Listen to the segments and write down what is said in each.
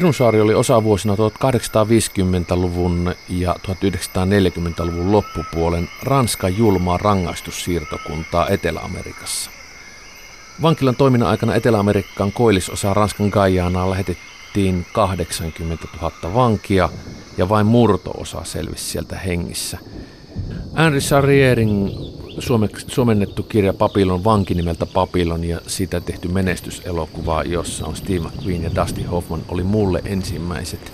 Pirunsaari oli osavuosina 1850-luvun ja 1940-luvun loppupuolen Ranskan julmaa rangaistussiirtokuntaa Etelä-Amerikassa. Vankilan toiminnan aikana Etelä-Amerikkaan koillisosa Ranskan Gajanaa lähetettiin 80 000 vankia ja vain murtoosa selvisi sieltä hengissä. Henri Sarrierin suomennettu kirja Papillon vanki nimeltä Papillon ja siitä tehty menestyselokuva, jossa on Steve McQueen ja Dusty Hoffman, oli mulle ensimmäiset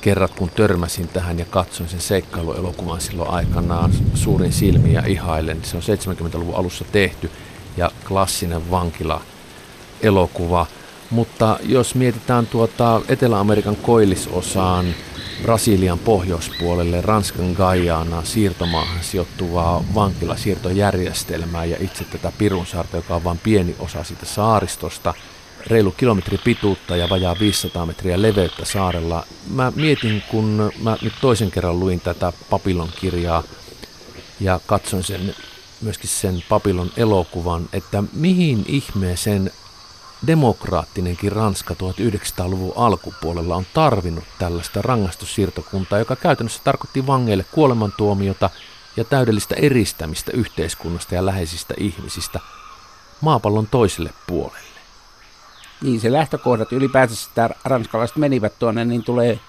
kerrat, kun törmäsin tähän ja katsoin sen seikkailuelokuvan silloin aikanaan suurin silmiä ihailen. Se on 70-luvun alussa tehty ja klassinen vankila-elokuva. Mutta jos mietitään tuota Etelä-Amerikan koillisosaan, Brasilian pohjoispuolelle Ranskan Guyana siirtomaahan sijoittuvaa vankilasiirtojärjestelmää ja itse tätä Pirunsaarta, joka on vain pieni osa siitä saaristosta, reilu kilometri pituutta ja vajaa 500 metriä leveyttä saarella. Mä mietin, kun mä nyt toisen kerran luin tätä Papillon kirjaa ja katsoin sen myöskin sen Papillon elokuvan, että mihin ihmeeseen demokraattinenkin Ranska 1900-luvun alkupuolella on tarvinnut tällaista rangaistussiirtokuntaa, joka käytännössä tarkoitti vangeille kuolemantuomiota ja täydellistä eristämistä yhteiskunnasta ja läheisistä ihmisistä maapallon toiselle puolelle. Niin, se lähtökohdat ylipäätänsä, että ranskalaiset menivät tuonne, niin tulee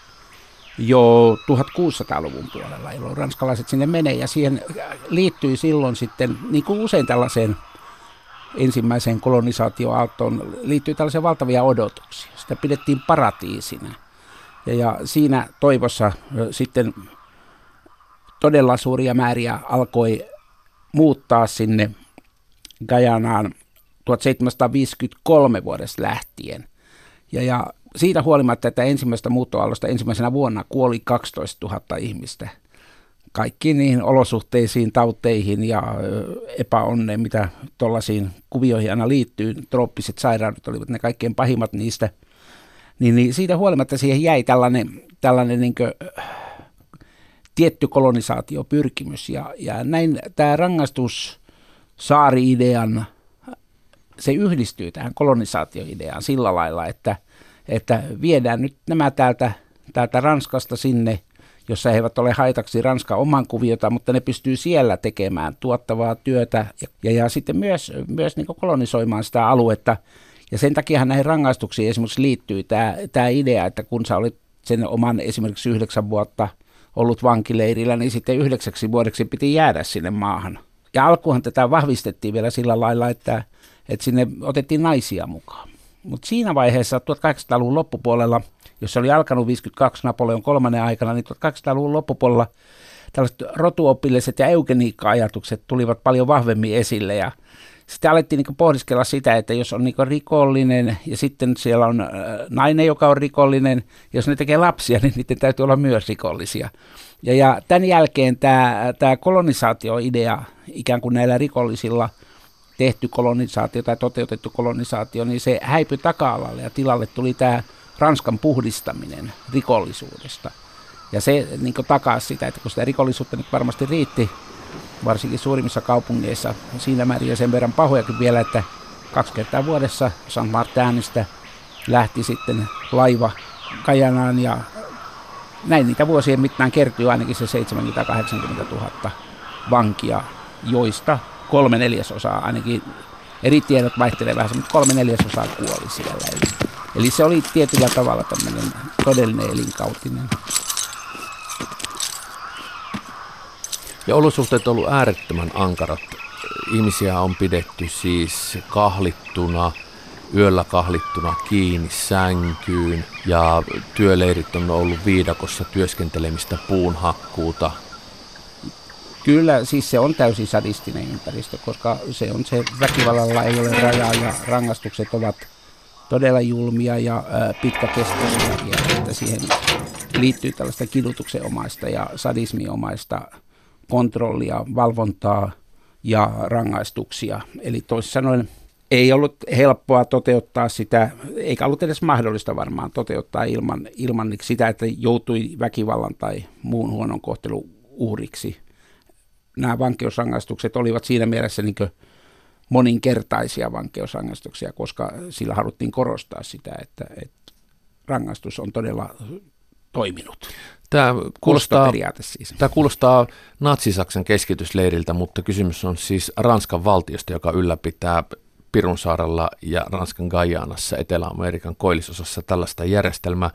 jo 1600-luvun puolella, jolloin ranskalaiset sinne menee. Ja siihen liittyy silloin sitten, niin kuin usein tällaiseen ensimmäiseen kolonisaatioaaltoon liittyy tällaisia valtavia odotuksia. Sitä pidettiin paratiisina. Ja, ja siinä toivossa sitten todella suuria määriä alkoi muuttaa sinne Gajanaan 1753 vuodesta lähtien. Ja, ja siitä huolimatta, että ensimmäistä muuttoaallosta ensimmäisenä vuonna kuoli 12 000 ihmistä – kaikkiin niihin olosuhteisiin, tauteihin ja epäonneen, mitä tuollaisiin kuvioihin aina liittyy. Trooppiset sairaudet olivat ne kaikkein pahimmat niistä. Niin, niin siitä huolimatta siihen jäi tällainen, tällainen niin kuin, tietty kolonisaatiopyrkimys. Ja, ja näin tämä rangaistus saari-idean, se yhdistyy tähän kolonisaatioideaan sillä lailla, että, että viedään nyt nämä täältä, täältä Ranskasta sinne – jossa he eivät ole haitaksi Ranskan oman kuviota, mutta ne pystyy siellä tekemään tuottavaa työtä ja, ja, ja sitten myös, myös niin kolonisoimaan sitä aluetta. Ja sen takia näihin rangaistuksiin esimerkiksi liittyy tämä, tämä idea, että kun sä olit sen oman esimerkiksi yhdeksän vuotta ollut vankileirillä, niin sitten yhdeksäksi vuodeksi piti jäädä sinne maahan. Ja alkuhan tätä vahvistettiin vielä sillä lailla, että, että sinne otettiin naisia mukaan. Mutta siinä vaiheessa 1800-luvun loppupuolella – jos se oli alkanut 52 Napoleon kolmannen aikana, niin 1800-luvun loppupuolella tällaiset rotuopilliset ja eugeniikka-ajatukset tulivat paljon vahvemmin esille ja sitten alettiin niin pohdiskella sitä, että jos on niin rikollinen ja sitten siellä on nainen, joka on rikollinen, jos ne tekee lapsia, niin niiden täytyy olla myös rikollisia. Ja, ja tämän jälkeen tämä, tämä kolonisaatioidea ikään kuin näillä rikollisilla tehty kolonisaatio tai toteutettu kolonisaatio, niin se häipyi taka-alalle ja tilalle tuli tämä Ranskan puhdistaminen rikollisuudesta. Ja se niin takaa sitä, että kun sitä rikollisuutta nyt varmasti riitti, varsinkin suurimmissa kaupungeissa, siinä määrin ja sen verran pahojakin vielä, että kaksi kertaa vuodessa St. Martinista lähti sitten laiva Kajanaan ja näin niitä vuosien mittaan kertyy ainakin se 70-80 000 vankia, joista kolme neljäsosaa ainakin eri tiedot vaihtelevat vähän, mutta kolme neljäsosaa kuoli siellä. Eli Eli se oli tietyllä tavalla tämmöinen todellinen elinkautinen. Ja olosuhteet on ollut äärettömän ankarat. Ihmisiä on pidetty siis kahlittuna, yöllä kahlittuna kiinni sänkyyn ja työleirit on ollut viidakossa työskentelemistä puunhakkuuta. Kyllä, siis se on täysin sadistinen ympäristö, koska se on se väkivallalla ei ole rajaa ja rangaistukset ovat todella julmia ja pitkäkestoisia, ja että siihen liittyy tällaista kidutuksenomaista ja sadismiomaista kontrollia, valvontaa ja rangaistuksia. Eli toisin sanoen ei ollut helppoa toteuttaa sitä, eikä ollut edes mahdollista varmaan toteuttaa ilman, ilman sitä, että joutui väkivallan tai muun huonon kohtelun uhriksi. Nämä vankeusrangaistukset olivat siinä mielessä niin moninkertaisia vankeusrangaistuksia, koska sillä haluttiin korostaa sitä, että, että rangaistus on todella toiminut. Tämä kuulostaa, siis. tämä kuulostaa Natsi-Saksan keskitysleiriltä, mutta kysymys on siis Ranskan valtiosta, joka ylläpitää Pirunsaarella ja Ranskan Gajanassa, Etelä-Amerikan koillisosassa tällaista järjestelmää.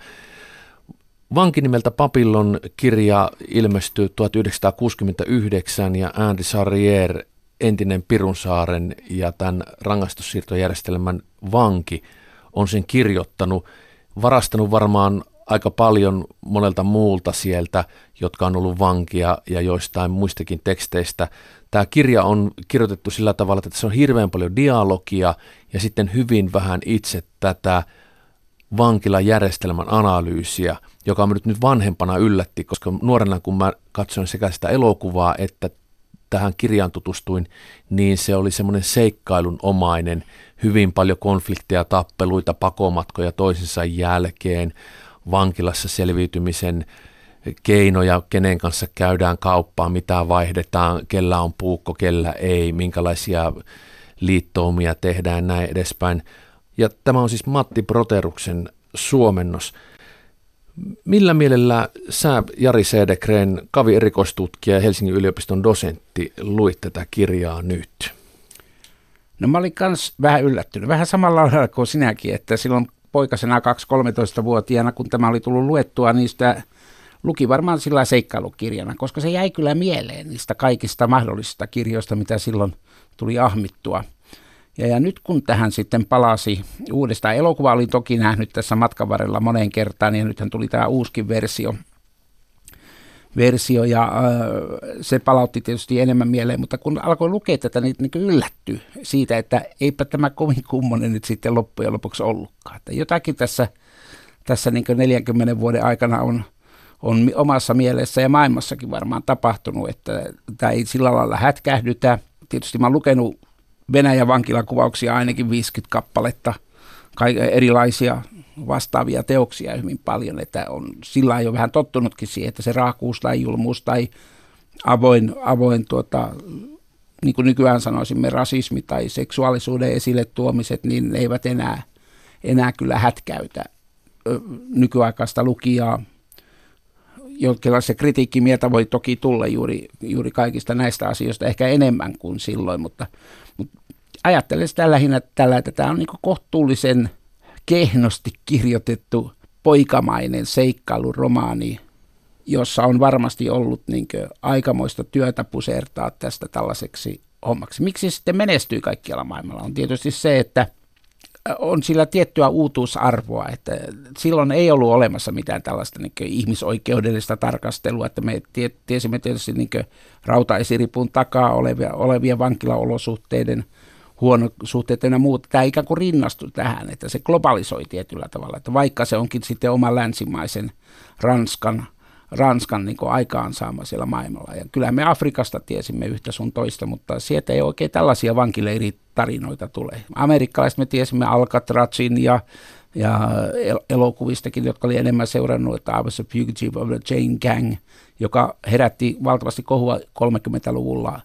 Vanki nimeltä Papillon kirja ilmestyi 1969 ja Andy Sarrier, entinen Pirunsaaren ja tämän rangaistussiirtojärjestelmän vanki, on sen kirjoittanut, varastanut varmaan aika paljon monelta muulta sieltä, jotka on ollut vankia ja joistain muistakin teksteistä. Tämä kirja on kirjoitettu sillä tavalla, että se on hirveän paljon dialogia ja sitten hyvin vähän itse tätä vankilajärjestelmän analyysiä, joka on nyt, vanhempana yllätti, koska nuorena kun mä katsoin sekä sitä elokuvaa että tähän kirjaan tutustuin, niin se oli semmoinen seikkailun omainen, hyvin paljon konflikteja, tappeluita, pakomatkoja toisensa jälkeen, vankilassa selviytymisen keinoja, kenen kanssa käydään kauppaa, mitä vaihdetaan, kellä on puukko, kellä ei, minkälaisia liittoumia tehdään, näin edespäin. Ja tämä on siis Matti Proteruksen suomennos. Millä mielellä sä, Jari Sedekreen, kavi erikoistutkija ja Helsingin yliopiston dosentti, luit tätä kirjaa nyt? No mä olin myös vähän yllättynyt, vähän samalla lailla kuin sinäkin, että silloin poikasena 2-13-vuotiaana, kun tämä oli tullut luettua, niin sitä luki varmaan sillä seikkailukirjana, koska se jäi kyllä mieleen niistä kaikista mahdollisista kirjoista, mitä silloin tuli ahmittua. Ja, ja nyt kun tähän sitten palasi uudestaan, elokuva oli toki nähnyt tässä matkan varrella moneen kertaan, ja nythän tuli tämä uuskin versio, versio ja äh, se palautti tietysti enemmän mieleen, mutta kun alkoi lukea tätä, niin, niin yllättyi siitä, että eipä tämä kovin kummonen nyt sitten loppujen lopuksi ollutkaan. Että jotakin tässä, tässä niin 40 vuoden aikana on, on omassa mielessä ja maailmassakin varmaan tapahtunut, että tämä ei sillä lailla hätkähdytä. Tietysti mä oon lukenut Venäjän vankilakuvauksia ainakin 50 kappaletta, erilaisia vastaavia teoksia hyvin paljon, että on sillä jo vähän tottunutkin siihen, että se raakuus tai julmuus tai avoin, avoin tuota, niin kuin nykyään sanoisimme, rasismi tai seksuaalisuuden esille tuomiset, niin ne eivät enää, enää kyllä hätkäytä nykyaikaista lukijaa. se kritiikki mieltä voi toki tulla juuri, juuri kaikista näistä asioista, ehkä enemmän kuin silloin, mutta, mutta ajattelen sitä lähinnä tällä, että tämä on niin kohtuullisen – kehnosti kirjoitettu poikamainen seikkailuromaani, jossa on varmasti ollut niin aikamoista työtä pusertaa tästä tällaiseksi hommaksi. Miksi se sitten menestyy kaikkialla maailmalla? On tietysti se, että on sillä tiettyä uutuusarvoa, että silloin ei ollut olemassa mitään tällaista niin ihmisoikeudellista tarkastelua, että me tiesimme tietysti niin rautaesiripun takaa olevia, olevia vankilaolosuhteiden – huonosuhteet ja muuta. Tämä ikään kuin rinnastui tähän, että se globalisoi tietyllä tavalla, että vaikka se onkin sitten oma länsimaisen Ranskan, Ranskan niin aikaansaama siellä maailmalla. Ja kyllä me Afrikasta tiesimme yhtä sun toista, mutta sieltä ei oikein tällaisia vankileiritarinoita tule. Amerikkalaiset me tiesimme Alcatrazin ja, ja elokuvistakin, jotka oli enemmän seurannut, että I was a fugitive of the Jane Gang, joka herätti valtavasti kohua 30-luvulla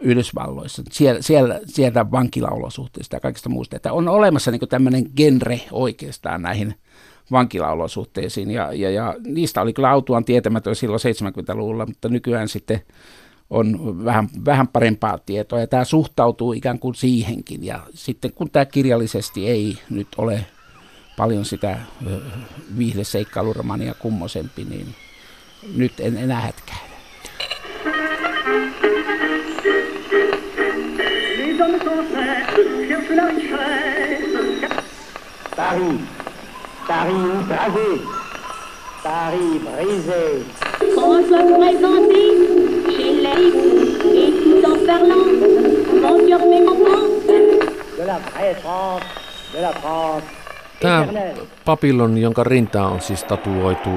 Yhdysvalloissa, siellä, siellä, sieltä vankilaolosuhteista ja kaikista muusta. Että on olemassa niin tämmöinen genre oikeastaan näihin vankilaolosuhteisiin ja, ja, ja niistä oli kyllä autuan tietämätön silloin 70-luvulla, mutta nykyään sitten on vähän, vähän parempaa tietoa ja tämä suhtautuu ikään kuin siihenkin ja sitten kun tämä kirjallisesti ei nyt ole paljon sitä viihdeseikkailuromaania kummosempi, niin nyt en enää hätkää. Paris, Paris brasé, Paris brisé. François présenté chez les et tout en parlant, mon cœur mécontent. De la vraie France, de la France. Tämä Papillon, jonka rinta on siis tatuoitu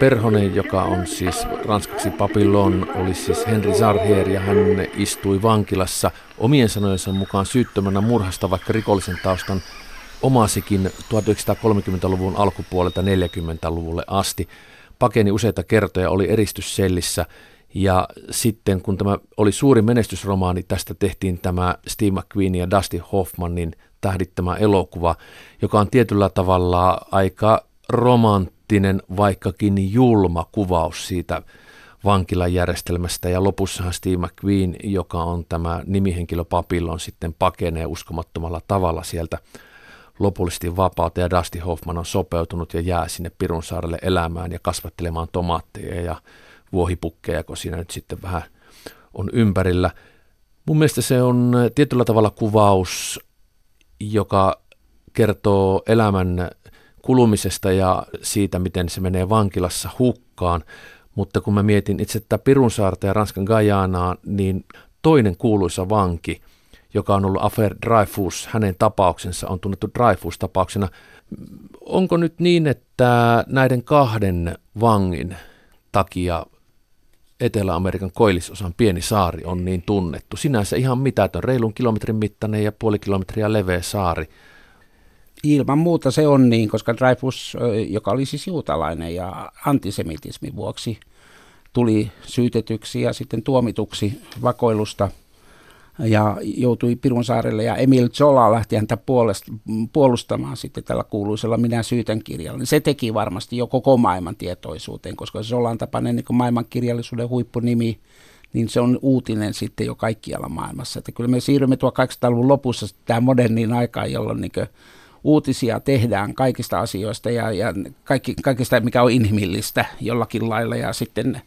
Perhonen, joka on siis ranskaksi Papillon, oli siis Henri Sarhier ja hän istui vankilassa omien sanojensa mukaan syyttömänä murhasta, vaikka rikollisen taustan omasikin 1930-luvun alkupuolelta 40-luvulle asti. Pakeni useita kertoja, oli eristyssellissä ja sitten kun tämä oli suuri menestysromaani, tästä tehtiin tämä Steve McQueen ja Dusty Hoffmanin tähdittämä elokuva, joka on tietyllä tavalla aika romanttinen, vaikkakin julma kuvaus siitä vankilajärjestelmästä ja lopussahan Steve McQueen, joka on tämä nimihenkilö Papillon, sitten pakenee uskomattomalla tavalla sieltä lopullisesti vapautta ja Dusty Hoffman on sopeutunut ja jää sinne Pirunsaarelle elämään ja kasvattelemaan tomaatteja ja vuohipukkeja, kun siinä nyt sitten vähän on ympärillä. Mun mielestä se on tietyllä tavalla kuvaus, joka kertoo elämän kulumisesta ja siitä, miten se menee vankilassa hukkaan. Mutta kun mä mietin itse tätä Pirunsaarta ja Ranskan Gajanaa, niin toinen kuuluisa vanki, joka on ollut Affair Dreyfus, hänen tapauksensa on tunnettu Dreyfus-tapauksena. Onko nyt niin, että näiden kahden vangin takia Etelä-Amerikan koillisosan pieni saari on niin tunnettu? Sinänsä ihan mitätön, reilun kilometrin mittainen ja puoli kilometriä leveä saari. Ilman muuta se on niin, koska Dreyfus, joka oli siis juutalainen ja antisemitismin vuoksi tuli syytetyksi ja sitten tuomituksi vakoilusta ja joutui Pirun saarelle ja Emil Zola lähti häntä puolustamaan sitten tällä kuuluisella Minä syytän kirjalla. Se teki varmasti jo koko maailman tietoisuuteen, koska Zolan tapainen niin maailmankirjallisuuden huippunimi, niin se on uutinen sitten jo kaikkialla maailmassa. Että kyllä me siirrymme tuo 800-luvun lopussa tähän moderniin aikaan, jolloin niin uutisia tehdään kaikista asioista ja, ja kaikki, kaikista, mikä on inhimillistä jollakin lailla ja sitten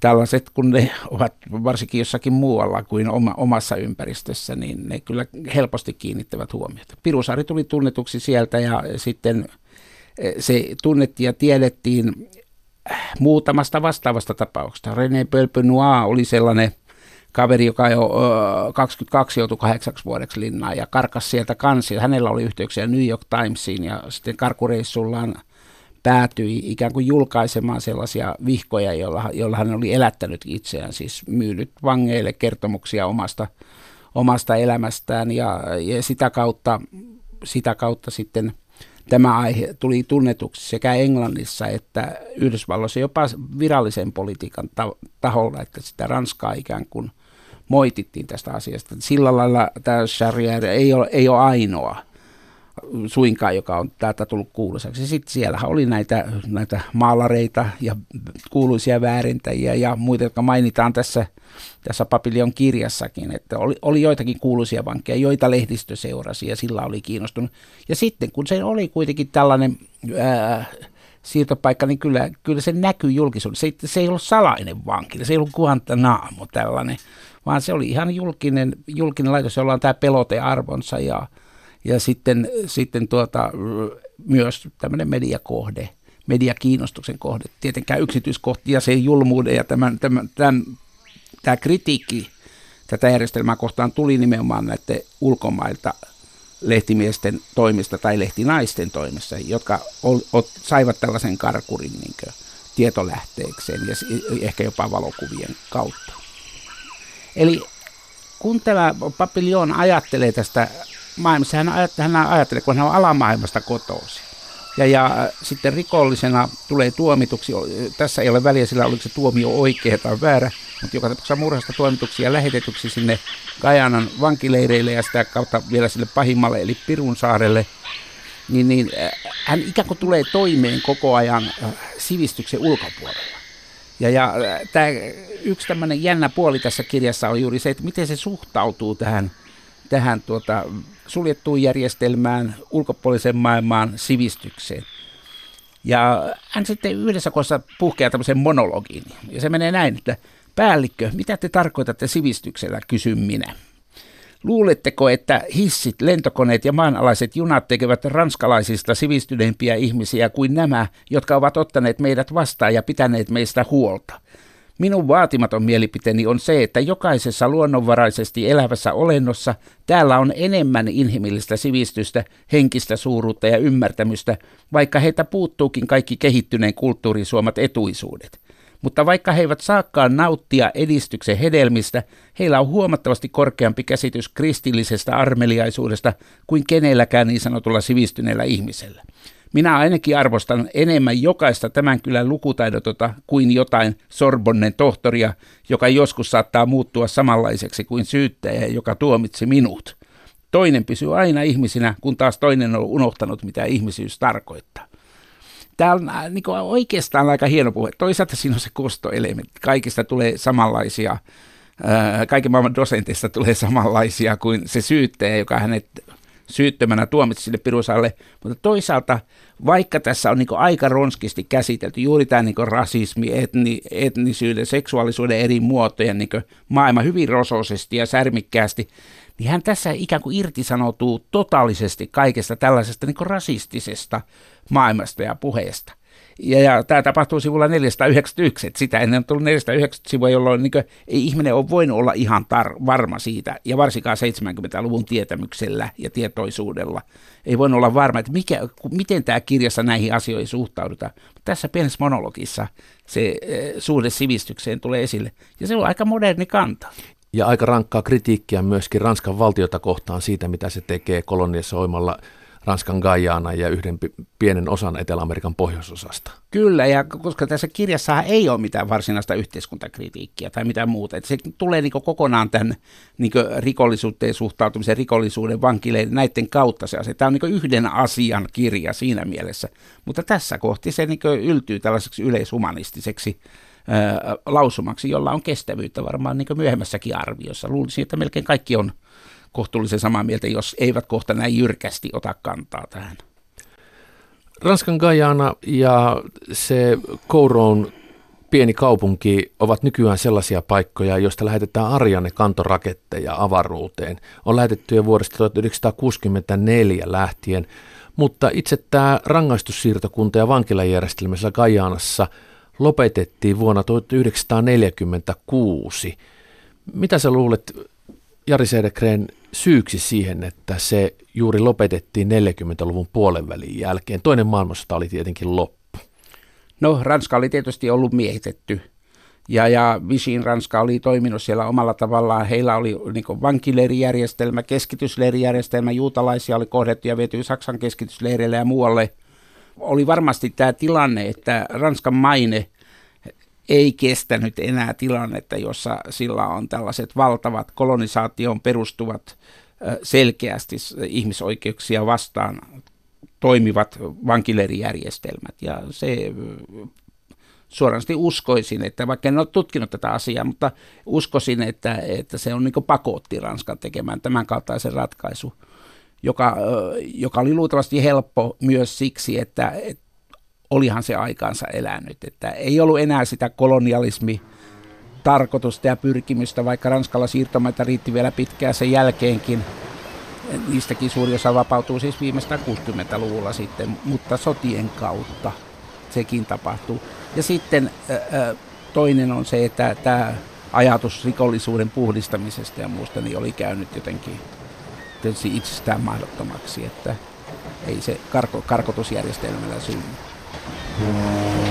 tällaiset, kun ne ovat varsinkin jossakin muualla kuin oma, omassa ympäristössä, niin ne kyllä helposti kiinnittävät huomiota. Pirusaari tuli tunnetuksi sieltä ja sitten eh, se tunnettiin ja tiedettiin muutamasta vastaavasta tapauksesta. René Pelpenois oli sellainen kaveri, joka jo 22 joutui kahdeksaksi vuodeksi linnaan ja karkas sieltä kansi. Hänellä oli yhteyksiä New York Timesiin ja sitten karkureissullaan päätyi ikään kuin julkaisemaan sellaisia vihkoja, joilla, joilla hän oli elättänyt itseään, siis myynyt vangeille kertomuksia omasta, omasta elämästään ja, ja sitä, kautta, sitä kautta sitten tämä aihe tuli tunnetuksi sekä Englannissa että Yhdysvalloissa jopa virallisen politiikan taholla, että sitä Ranskaa ikään kuin – moitittiin tästä asiasta. Sillä lailla tämä Sharia ei ole, ei ole ainoa suinkaan, joka on täältä tullut kuuluisaksi. Sitten siellä oli näitä, näitä maalareita ja kuuluisia väärintäjiä ja muita, jotka mainitaan tässä, tässä Papilion kirjassakin, että oli, oli joitakin kuuluisia vankkeja, joita lehdistö seurasi ja sillä oli kiinnostunut. Ja sitten kun se oli kuitenkin tällainen ää, siirtopaikka, niin kyllä, kyllä se näkyy julkisuudessa. Se, se ei ollut salainen vanki, se ei ollut Guantanamo tällainen, vaan se oli ihan julkinen, julkinen laitos, jolla on tämä pelotearvonsa ja, ja sitten, sitten tuota, myös tämmöinen mediakohde, mediakiinnostuksen kohde. Tietenkään yksityiskohtia, se julmuuden ja tämän, tämän, tämän, tämä kritiikki tätä järjestelmää kohtaan tuli nimenomaan näiden ulkomailta lehtimiesten toimista tai lehtinaisten toimissa, jotka ol, ot, saivat tällaisen karkurin niin tietolähteekseen ja ehkä jopa valokuvien kautta. Eli kun tämä Papillon ajattelee tästä maailmasta, hän ajattelee, hän ajattelee kun hän on alamaailmasta kotoisin. Ja, ja sitten rikollisena tulee tuomituksi, tässä ei ole väliä sillä, oliko se tuomio oikea tai väärä, mutta joka tapauksessa murhasta tuomituksi ja lähetetyksi sinne Kajanan vankileireille ja sitä kautta vielä sille pahimmalle eli Pirun saarelle, niin, niin äh, hän ikään kuin tulee toimeen koko ajan äh, sivistyksen ulkopuolella. Ja, ja äh, tämä yksi tämmöinen jännä puoli tässä kirjassa on juuri se, että miten se suhtautuu tähän, tähän tuota, suljettuun järjestelmään, ulkopuoliseen maailmaan, sivistykseen. Ja hän sitten yhdessä kohdassa puhkeaa tämmöisen monologiin. Ja se menee näin, että päällikkö, mitä te tarkoitatte sivistyksellä, kysyn minä. Luuletteko, että hissit, lentokoneet ja maanalaiset junat tekevät ranskalaisista sivistyneempiä ihmisiä kuin nämä, jotka ovat ottaneet meidät vastaan ja pitäneet meistä huolta? Minun vaatimaton mielipiteeni on se, että jokaisessa luonnonvaraisesti elävässä olennossa täällä on enemmän inhimillistä sivistystä, henkistä suuruutta ja ymmärtämystä, vaikka heitä puuttuukin kaikki kehittyneen kulttuurin suomat etuisuudet. Mutta vaikka he eivät saakaan nauttia edistyksen hedelmistä, heillä on huomattavasti korkeampi käsitys kristillisestä armeliaisuudesta kuin kenelläkään niin sanotulla sivistyneellä ihmisellä. Minä ainakin arvostan enemmän jokaista tämän kylän lukutaidotota kuin jotain Sorbonnen tohtoria, joka joskus saattaa muuttua samanlaiseksi kuin syyttäjä, joka tuomitsi minut. Toinen pysyy aina ihmisinä, kun taas toinen on unohtanut, mitä ihmisyys tarkoittaa. Tämä on niin oikeastaan aika hieno puhe. Toisaalta siinä on se kostoelementti. Kaikista tulee samanlaisia kaiken maailman dosenteista tulee samanlaisia kuin se syyttäjä, joka hänet syyttömänä tuomitsi sille Pirusalle, mutta toisaalta vaikka tässä on niin aika ronskisti käsitelty juuri tämä niin rasismi, etni, etnisyyden, seksuaalisuuden eri muotojen niin maailma hyvin rosoisesti ja särmikkäästi, niin hän tässä ikään kuin irtisanoutuu totaalisesti kaikesta tällaisesta niin rasistisesta maailmasta ja puheesta. Ja, ja tämä tapahtuu sivulla 491, että sitä ennen on tullut 490 sivua, jolloin niin kuin, ei ihminen ole voinut olla ihan tar- varma siitä, ja varsinkaan 70-luvun tietämyksellä ja tietoisuudella. Ei voinut olla varma, että mikä, miten tämä kirjassa näihin asioihin suhtaudutaan. Mutta tässä pienessä monologissa se e, suhde sivistykseen tulee esille, ja se on aika moderni kanta. Ja aika rankkaa kritiikkiä myöskin Ranskan valtiota kohtaan siitä, mitä se tekee koloniasoimalla Ranskan Guyana ja yhden pienen osan Etelä-Amerikan pohjoisosasta. Kyllä, ja koska tässä kirjassa ei ole mitään varsinaista yhteiskuntakritiikkiä tai mitään muuta, että se tulee niin kokonaan tämän niin rikollisuuteen suhtautumisen, rikollisuuden, vankileiden, näiden kautta se asia. Tämä on niin yhden asian kirja siinä mielessä, mutta tässä kohti se niin yltyy tällaiseksi yleishumanistiseksi ää, lausumaksi, jolla on kestävyyttä varmaan niin myöhemmässäkin arviossa. Luulisin, että melkein kaikki on kohtuullisen samaa mieltä, jos eivät kohta näin jyrkästi ota kantaa tähän. Ranskan Guyana ja se Kouroon pieni kaupunki ovat nykyään sellaisia paikkoja, joista lähetetään Ariane kantoraketteja avaruuteen. On lähetetty jo vuodesta 1964 lähtien, mutta itse tämä rangaistussiirtokunta ja vankilajärjestelmässä Gajanassa lopetettiin vuonna 1946. Mitä sä luulet, Jari Sedekreen syyksi siihen, että se juuri lopetettiin 40-luvun puolen välin jälkeen. Toinen maailmansota oli tietenkin loppu. No, Ranska oli tietysti ollut miehitetty. Ja, ja Vichin Ranska oli toiminut siellä omalla tavallaan. Heillä oli niin vankileirijärjestelmä, keskitysleirijärjestelmä, juutalaisia oli kohdettu ja viety Saksan keskitysleireille ja muualle. Oli varmasti tämä tilanne, että Ranskan maine ei kestänyt enää tilannetta, jossa sillä on tällaiset valtavat kolonisaatioon perustuvat selkeästi ihmisoikeuksia vastaan toimivat vankileirijärjestelmät. Ja se suorasti uskoisin, että vaikka en ole tutkinut tätä asiaa, mutta uskoisin, että, että se on niin pakotti Ranskan tekemään tämän kaltaisen ratkaisu, joka, joka oli luultavasti helppo myös siksi, että, että olihan se aikaansa elänyt. Että ei ollut enää sitä kolonialismi tarkoitusta ja pyrkimystä, vaikka Ranskalla siirtomaita riitti vielä pitkään sen jälkeenkin. Niistäkin suuri osa vapautuu siis viimeistään 60-luvulla sitten, mutta sotien kautta sekin tapahtuu. Ja sitten toinen on se, että tämä ajatus rikollisuuden puhdistamisesta ja muusta niin oli käynyt jotenkin itsestään mahdottomaksi, että ei se karko, karkotusjärjestelmällä synny. Thank you.